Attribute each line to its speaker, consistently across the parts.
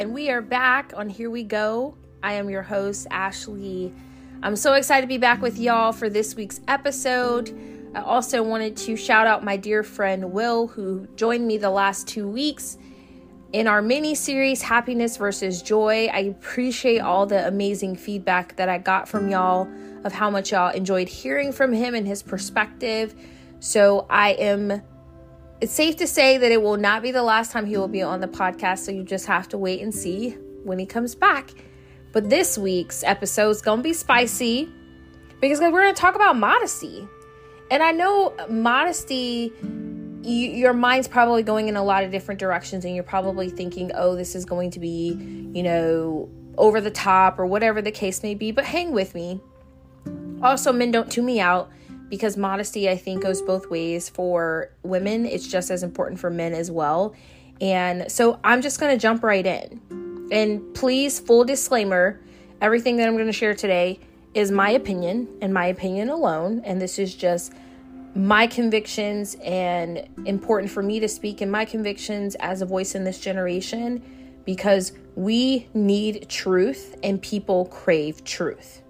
Speaker 1: and we are back on Here We Go. I am your host, Ashley. I'm so excited to be back with y'all for this week's episode. I also wanted to shout out my dear friend Will, who joined me the last two weeks in our mini series, Happiness versus Joy. I appreciate all the amazing feedback that I got from y'all of how much y'all enjoyed hearing from him and his perspective. So I am it's safe to say that it will not be the last time he will be on the podcast, so you just have to wait and see when he comes back. But this week's episode is going to be spicy because we're going to talk about modesty. And I know modesty, you, your mind's probably going in a lot of different directions, and you're probably thinking, oh, this is going to be, you know, over the top or whatever the case may be. But hang with me. Also, men, don't tune me out because modesty, I think, goes both ways for women. It's just as important for men as well. And so I'm just going to jump right in. And please, full disclaimer everything that I'm going to share today is my opinion and my opinion alone. And this is just my convictions and important for me to speak in my convictions as a voice in this generation because we need truth and people crave truth.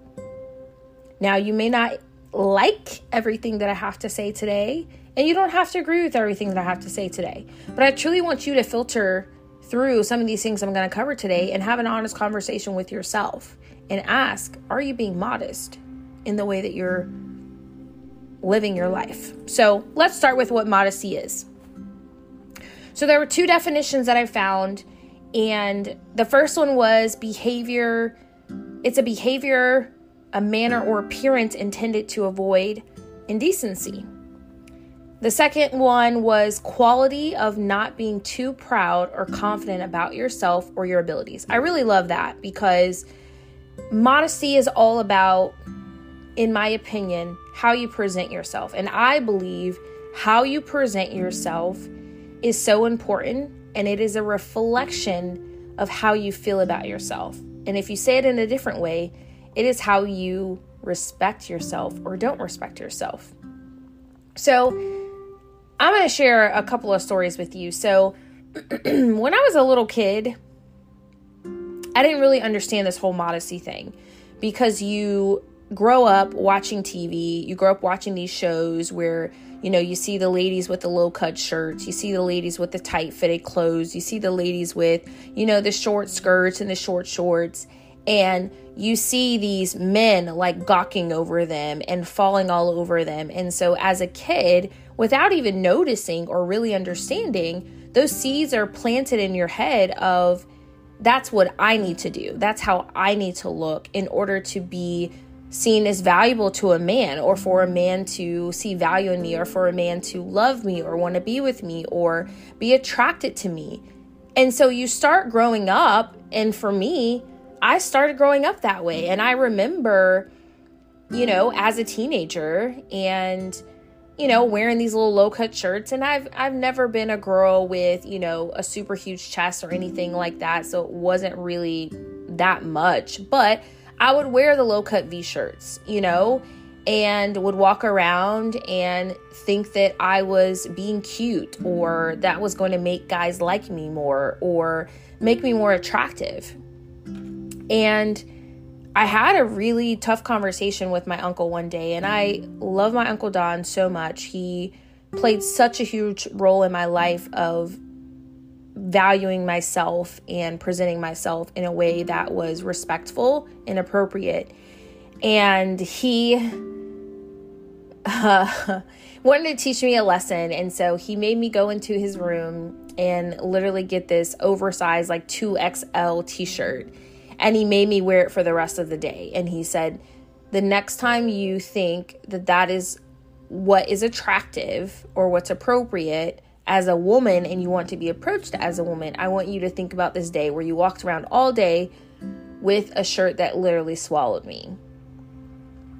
Speaker 1: Now, you may not like everything that I have to say today, and you don't have to agree with everything that I have to say today. But I truly want you to filter through some of these things I'm going to cover today and have an honest conversation with yourself and ask Are you being modest in the way that you're living your life? So let's start with what modesty is. So there were two definitions that I found, and the first one was behavior. It's a behavior a manner or appearance intended to avoid indecency. The second one was quality of not being too proud or confident about yourself or your abilities. I really love that because modesty is all about, in my opinion, how you present yourself. And I believe how you present yourself is so important and it is a reflection of how you feel about yourself. And if you say it in a different way, it is how you respect yourself or don't respect yourself. So, I'm going to share a couple of stories with you. So, when I was a little kid, I didn't really understand this whole modesty thing because you grow up watching TV, you grow up watching these shows where you know, you see the ladies with the low cut shirts, you see the ladies with the tight fitted clothes, you see the ladies with, you know, the short skirts and the short shorts and you see these men like gawking over them and falling all over them. And so, as a kid, without even noticing or really understanding, those seeds are planted in your head of that's what I need to do. That's how I need to look in order to be seen as valuable to a man or for a man to see value in me or for a man to love me or want to be with me or be attracted to me. And so you start growing up and for me, I started growing up that way. And I remember, you know, as a teenager and you know, wearing these little low-cut shirts and I've I've never been a girl with, you know, a super huge chest or anything like that, so it wasn't really that much, but I would wear the low-cut V-shirts, you know, and would walk around and think that I was being cute or that was going to make guys like me more or make me more attractive. And I had a really tough conversation with my uncle one day, and I love my uncle Don so much. He played such a huge role in my life of valuing myself and presenting myself in a way that was respectful and appropriate. And he uh, wanted to teach me a lesson. And so he made me go into his room and literally get this oversized, like 2XL t shirt and he made me wear it for the rest of the day. And he said, the next time you think that that is what is attractive or what's appropriate as a woman and you want to be approached as a woman, I want you to think about this day where you walked around all day with a shirt that literally swallowed me.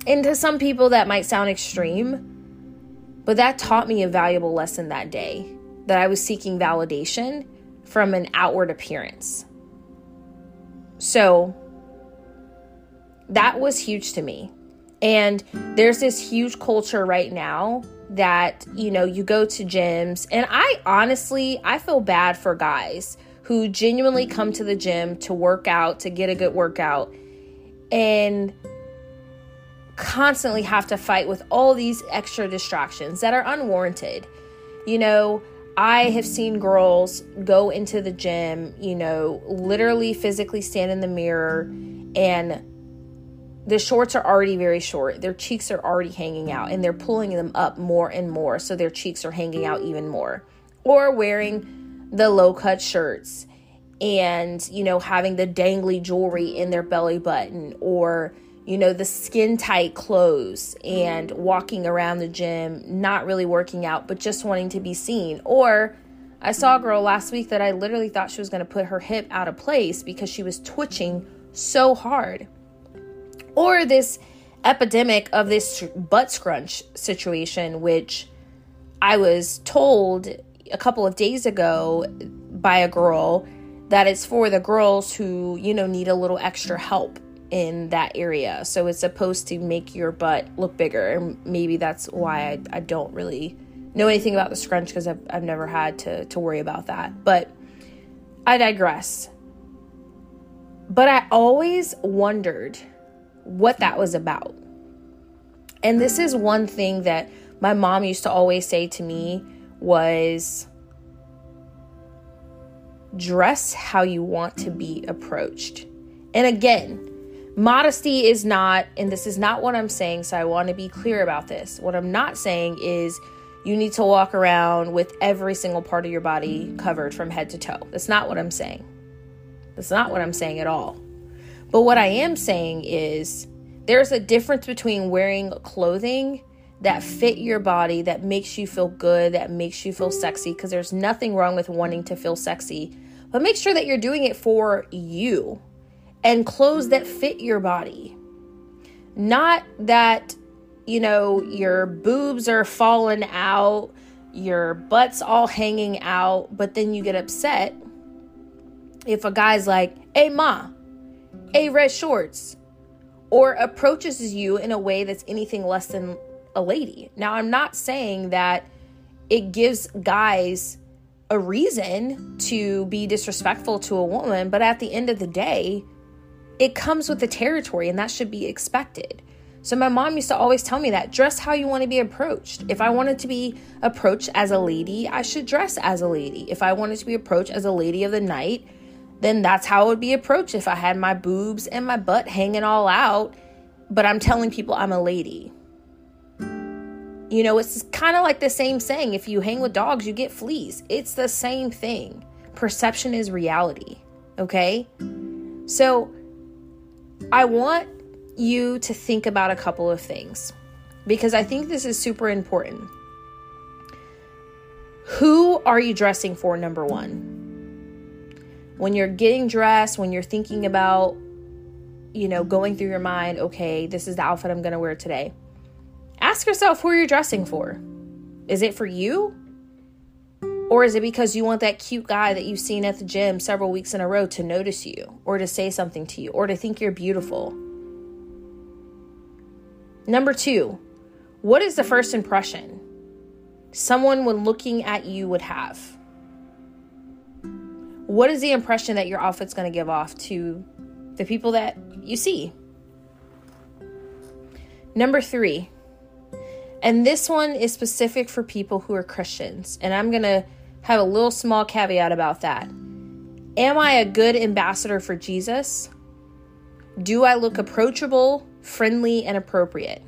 Speaker 1: And to some people, that might sound extreme, but that taught me a valuable lesson that day that I was seeking validation from an outward appearance. So that was huge to me. And there's this huge culture right now that, you know, you go to gyms, and I honestly, I feel bad for guys who genuinely come to the gym to work out, to get a good workout, and constantly have to fight with all these extra distractions that are unwarranted. You know, I have seen girls go into the gym, you know, literally physically stand in the mirror and the shorts are already very short. Their cheeks are already hanging out and they're pulling them up more and more so their cheeks are hanging out even more. Or wearing the low cut shirts and, you know, having the dangly jewelry in their belly button or you know, the skin tight clothes and mm. walking around the gym, not really working out, but just wanting to be seen. Or I saw a mm. girl last week that I literally thought she was going to put her hip out of place because she was twitching so hard. Or this epidemic of this butt scrunch situation, which I was told a couple of days ago by a girl that it's for the girls who, you know, need a little extra help in that area. So it's supposed to make your butt look bigger. And maybe that's why I, I don't really know anything about the scrunch because I've, I've never had to, to worry about that. But I digress. But I always wondered what that was about. And this is one thing that my mom used to always say to me was dress how you want to be approached. And again, Modesty is not, and this is not what I'm saying, so I want to be clear about this. What I'm not saying is you need to walk around with every single part of your body covered from head to toe. That's not what I'm saying. That's not what I'm saying at all. But what I am saying is there's a difference between wearing clothing that fit your body, that makes you feel good, that makes you feel sexy, because there's nothing wrong with wanting to feel sexy. But make sure that you're doing it for you and clothes that fit your body. Not that, you know, your boobs are falling out, your butt's all hanging out, but then you get upset if a guy's like, hey, ma, hey, red shorts, or approaches you in a way that's anything less than a lady. Now, I'm not saying that it gives guys a reason to be disrespectful to a woman, but at the end of the day, it comes with the territory and that should be expected. So my mom used to always tell me that dress how you want to be approached. If I wanted to be approached as a lady, I should dress as a lady. If I wanted to be approached as a lady of the night, then that's how it would be approached if I had my boobs and my butt hanging all out, but I'm telling people I'm a lady. You know, it's kind of like the same saying if you hang with dogs, you get fleas. It's the same thing. Perception is reality, okay? So, I want you to think about a couple of things because I think this is super important. Who are you dressing for, number one? When you're getting dressed, when you're thinking about, you know, going through your mind, okay, this is the outfit I'm going to wear today. Ask yourself who are you're dressing for. Is it for you? Or is it because you want that cute guy that you've seen at the gym several weeks in a row to notice you, or to say something to you, or to think you're beautiful? Number two, what is the first impression someone when looking at you would have? What is the impression that your outfit's going to give off to the people that you see? Number three, and this one is specific for people who are Christians, and I'm going to have a little small caveat about that. Am I a good ambassador for Jesus? Do I look approachable, friendly, and appropriate?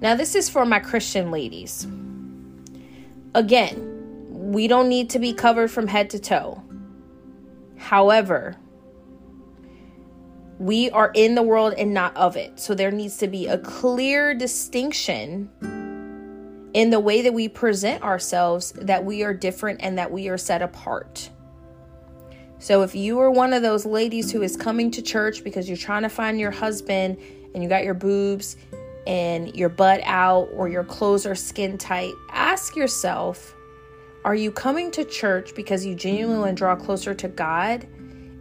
Speaker 1: Now, this is for my Christian ladies. Again, we don't need to be covered from head to toe. However, we are in the world and not of it. So there needs to be a clear distinction in the way that we present ourselves that we are different and that we are set apart. So if you are one of those ladies who is coming to church because you're trying to find your husband and you got your boobs and your butt out or your clothes are skin tight, ask yourself are you coming to church because you genuinely want to draw closer to God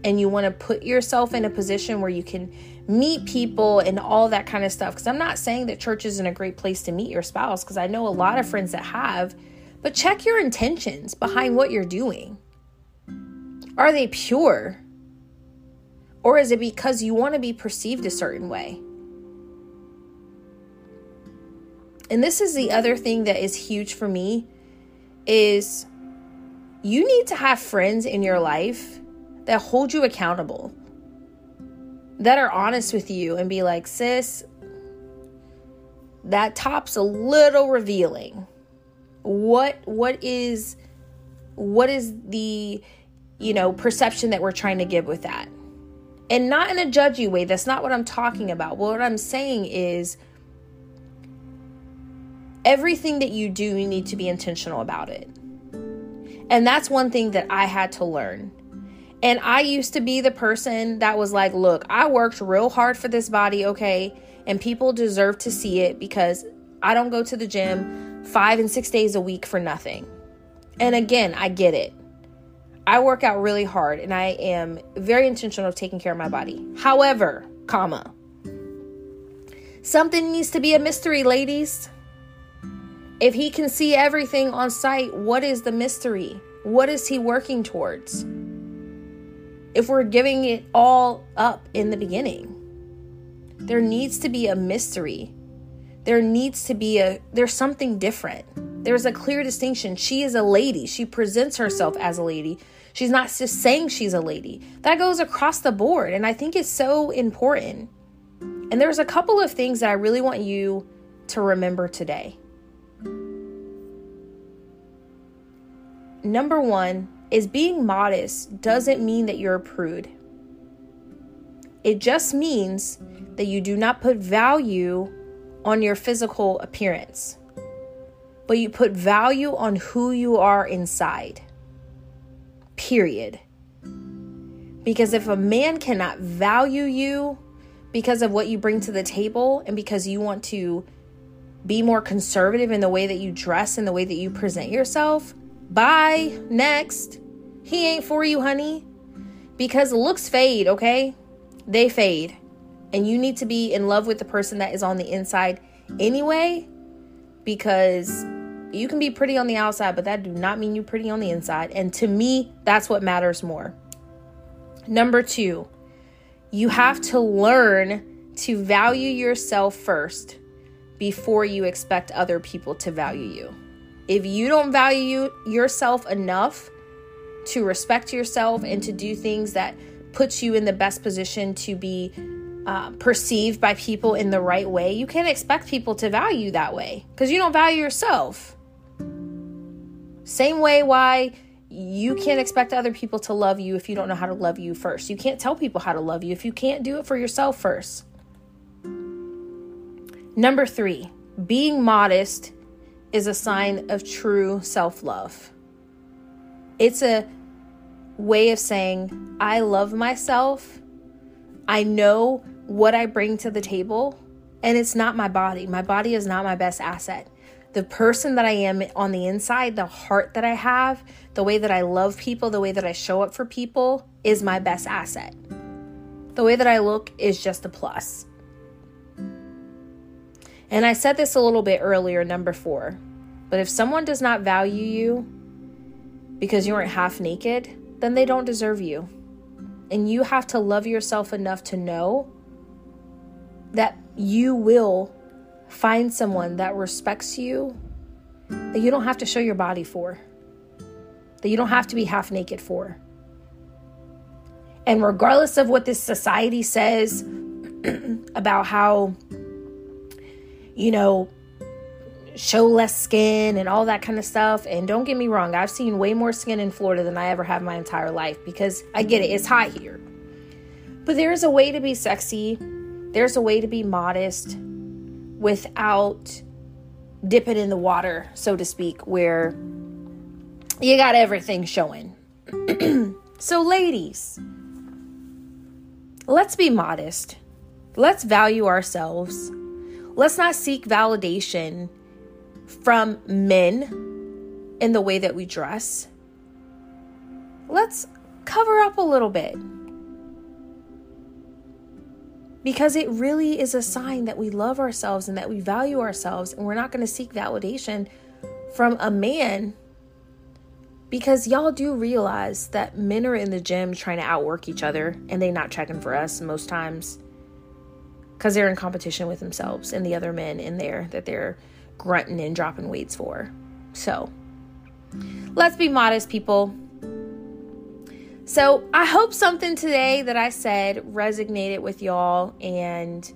Speaker 1: and you want to put yourself in a position where you can meet people and all that kind of stuff. Because I'm not saying that church isn't a great place to meet your spouse, because I know a lot of friends that have, but check your intentions behind what you're doing. Are they pure? Or is it because you want to be perceived a certain way? And this is the other thing that is huge for me is you need to have friends in your life that hold you accountable. That are honest with you and be like, "Sis, that top's a little revealing. What what is what is the you know perception that we're trying to give with that?" And not in a judgy way. That's not what I'm talking about. What I'm saying is everything that you do, you need to be intentional about it. And that's one thing that I had to learn. And I used to be the person that was like, look, I worked real hard for this body, okay? And people deserve to see it because I don't go to the gym five and six days a week for nothing. And again, I get it. I work out really hard and I am very intentional of taking care of my body. However, comma, something needs to be a mystery, ladies. If he can see everything on site, what is the mystery? What is he working towards? If we're giving it all up in the beginning, there needs to be a mystery. There needs to be a, there's something different. There's a clear distinction. She is a lady. She presents herself as a lady. She's not just saying she's a lady. That goes across the board. And I think it's so important. And there's a couple of things that I really want you to remember today. Number one is being modest doesn't mean that you're a prude. It just means that you do not put value on your physical appearance, but you put value on who you are inside. Period. Because if a man cannot value you because of what you bring to the table and because you want to be more conservative in the way that you dress and the way that you present yourself, Bye. Next. He ain't for you, honey. Because looks fade, okay? They fade. And you need to be in love with the person that is on the inside anyway. Because you can be pretty on the outside, but that do not mean you're pretty on the inside. And to me, that's what matters more. Number two, you have to learn to value yourself first before you expect other people to value you. If you don't value yourself enough to respect yourself and to do things that puts you in the best position to be uh, perceived by people in the right way, you can't expect people to value that way because you don't value yourself. Same way why you can't expect other people to love you if you don't know how to love you first. You can't tell people how to love you if you can't do it for yourself first. Number three, being modest is a sign of true self love. It's a way of saying, I love myself. I know what I bring to the table, and it's not my body. My body is not my best asset. The person that I am on the inside, the heart that I have, the way that I love people, the way that I show up for people is my best asset. The way that I look is just a plus. And I said this a little bit earlier, number four. But if someone does not value you because you aren't half naked, then they don't deserve you. And you have to love yourself enough to know that you will find someone that respects you, that you don't have to show your body for, that you don't have to be half naked for. And regardless of what this society says about how you know, show less skin and all that kind of stuff. And don't get me wrong, I've seen way more skin in Florida than I ever have my entire life because I get it, it's hot here. But there's a way to be sexy, there's a way to be modest without dipping in the water, so to speak, where you got everything showing. so, ladies, let's be modest. Let's value ourselves. Let's not seek validation from men in the way that we dress. Let's cover up a little bit. Because it really is a sign that we love ourselves and that we value ourselves, and we're not going to seek validation from a man because y'all do realize that men are in the gym trying to outwork each other and they not checking for us most times because they're in competition with themselves and the other men in there that they're grunting and dropping weights for. So let's be modest, people. So I hope something today that I said resonated with y'all and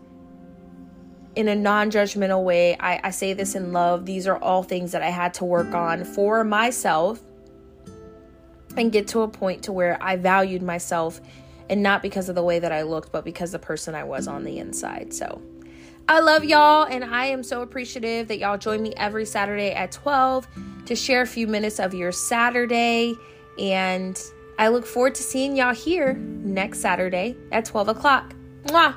Speaker 1: in a non judgmental way. I, I say this in love. These are all things that I had to work on for myself and get to a point to where I valued myself and not because of the way that I looked, but because the person I was on the inside. So I love y'all and I am so appreciative that y'all join me every Saturday at 12 to share a few minutes of your Saturday. And I look forward to seeing y'all here next Saturday at 12 o'clock. Mwah!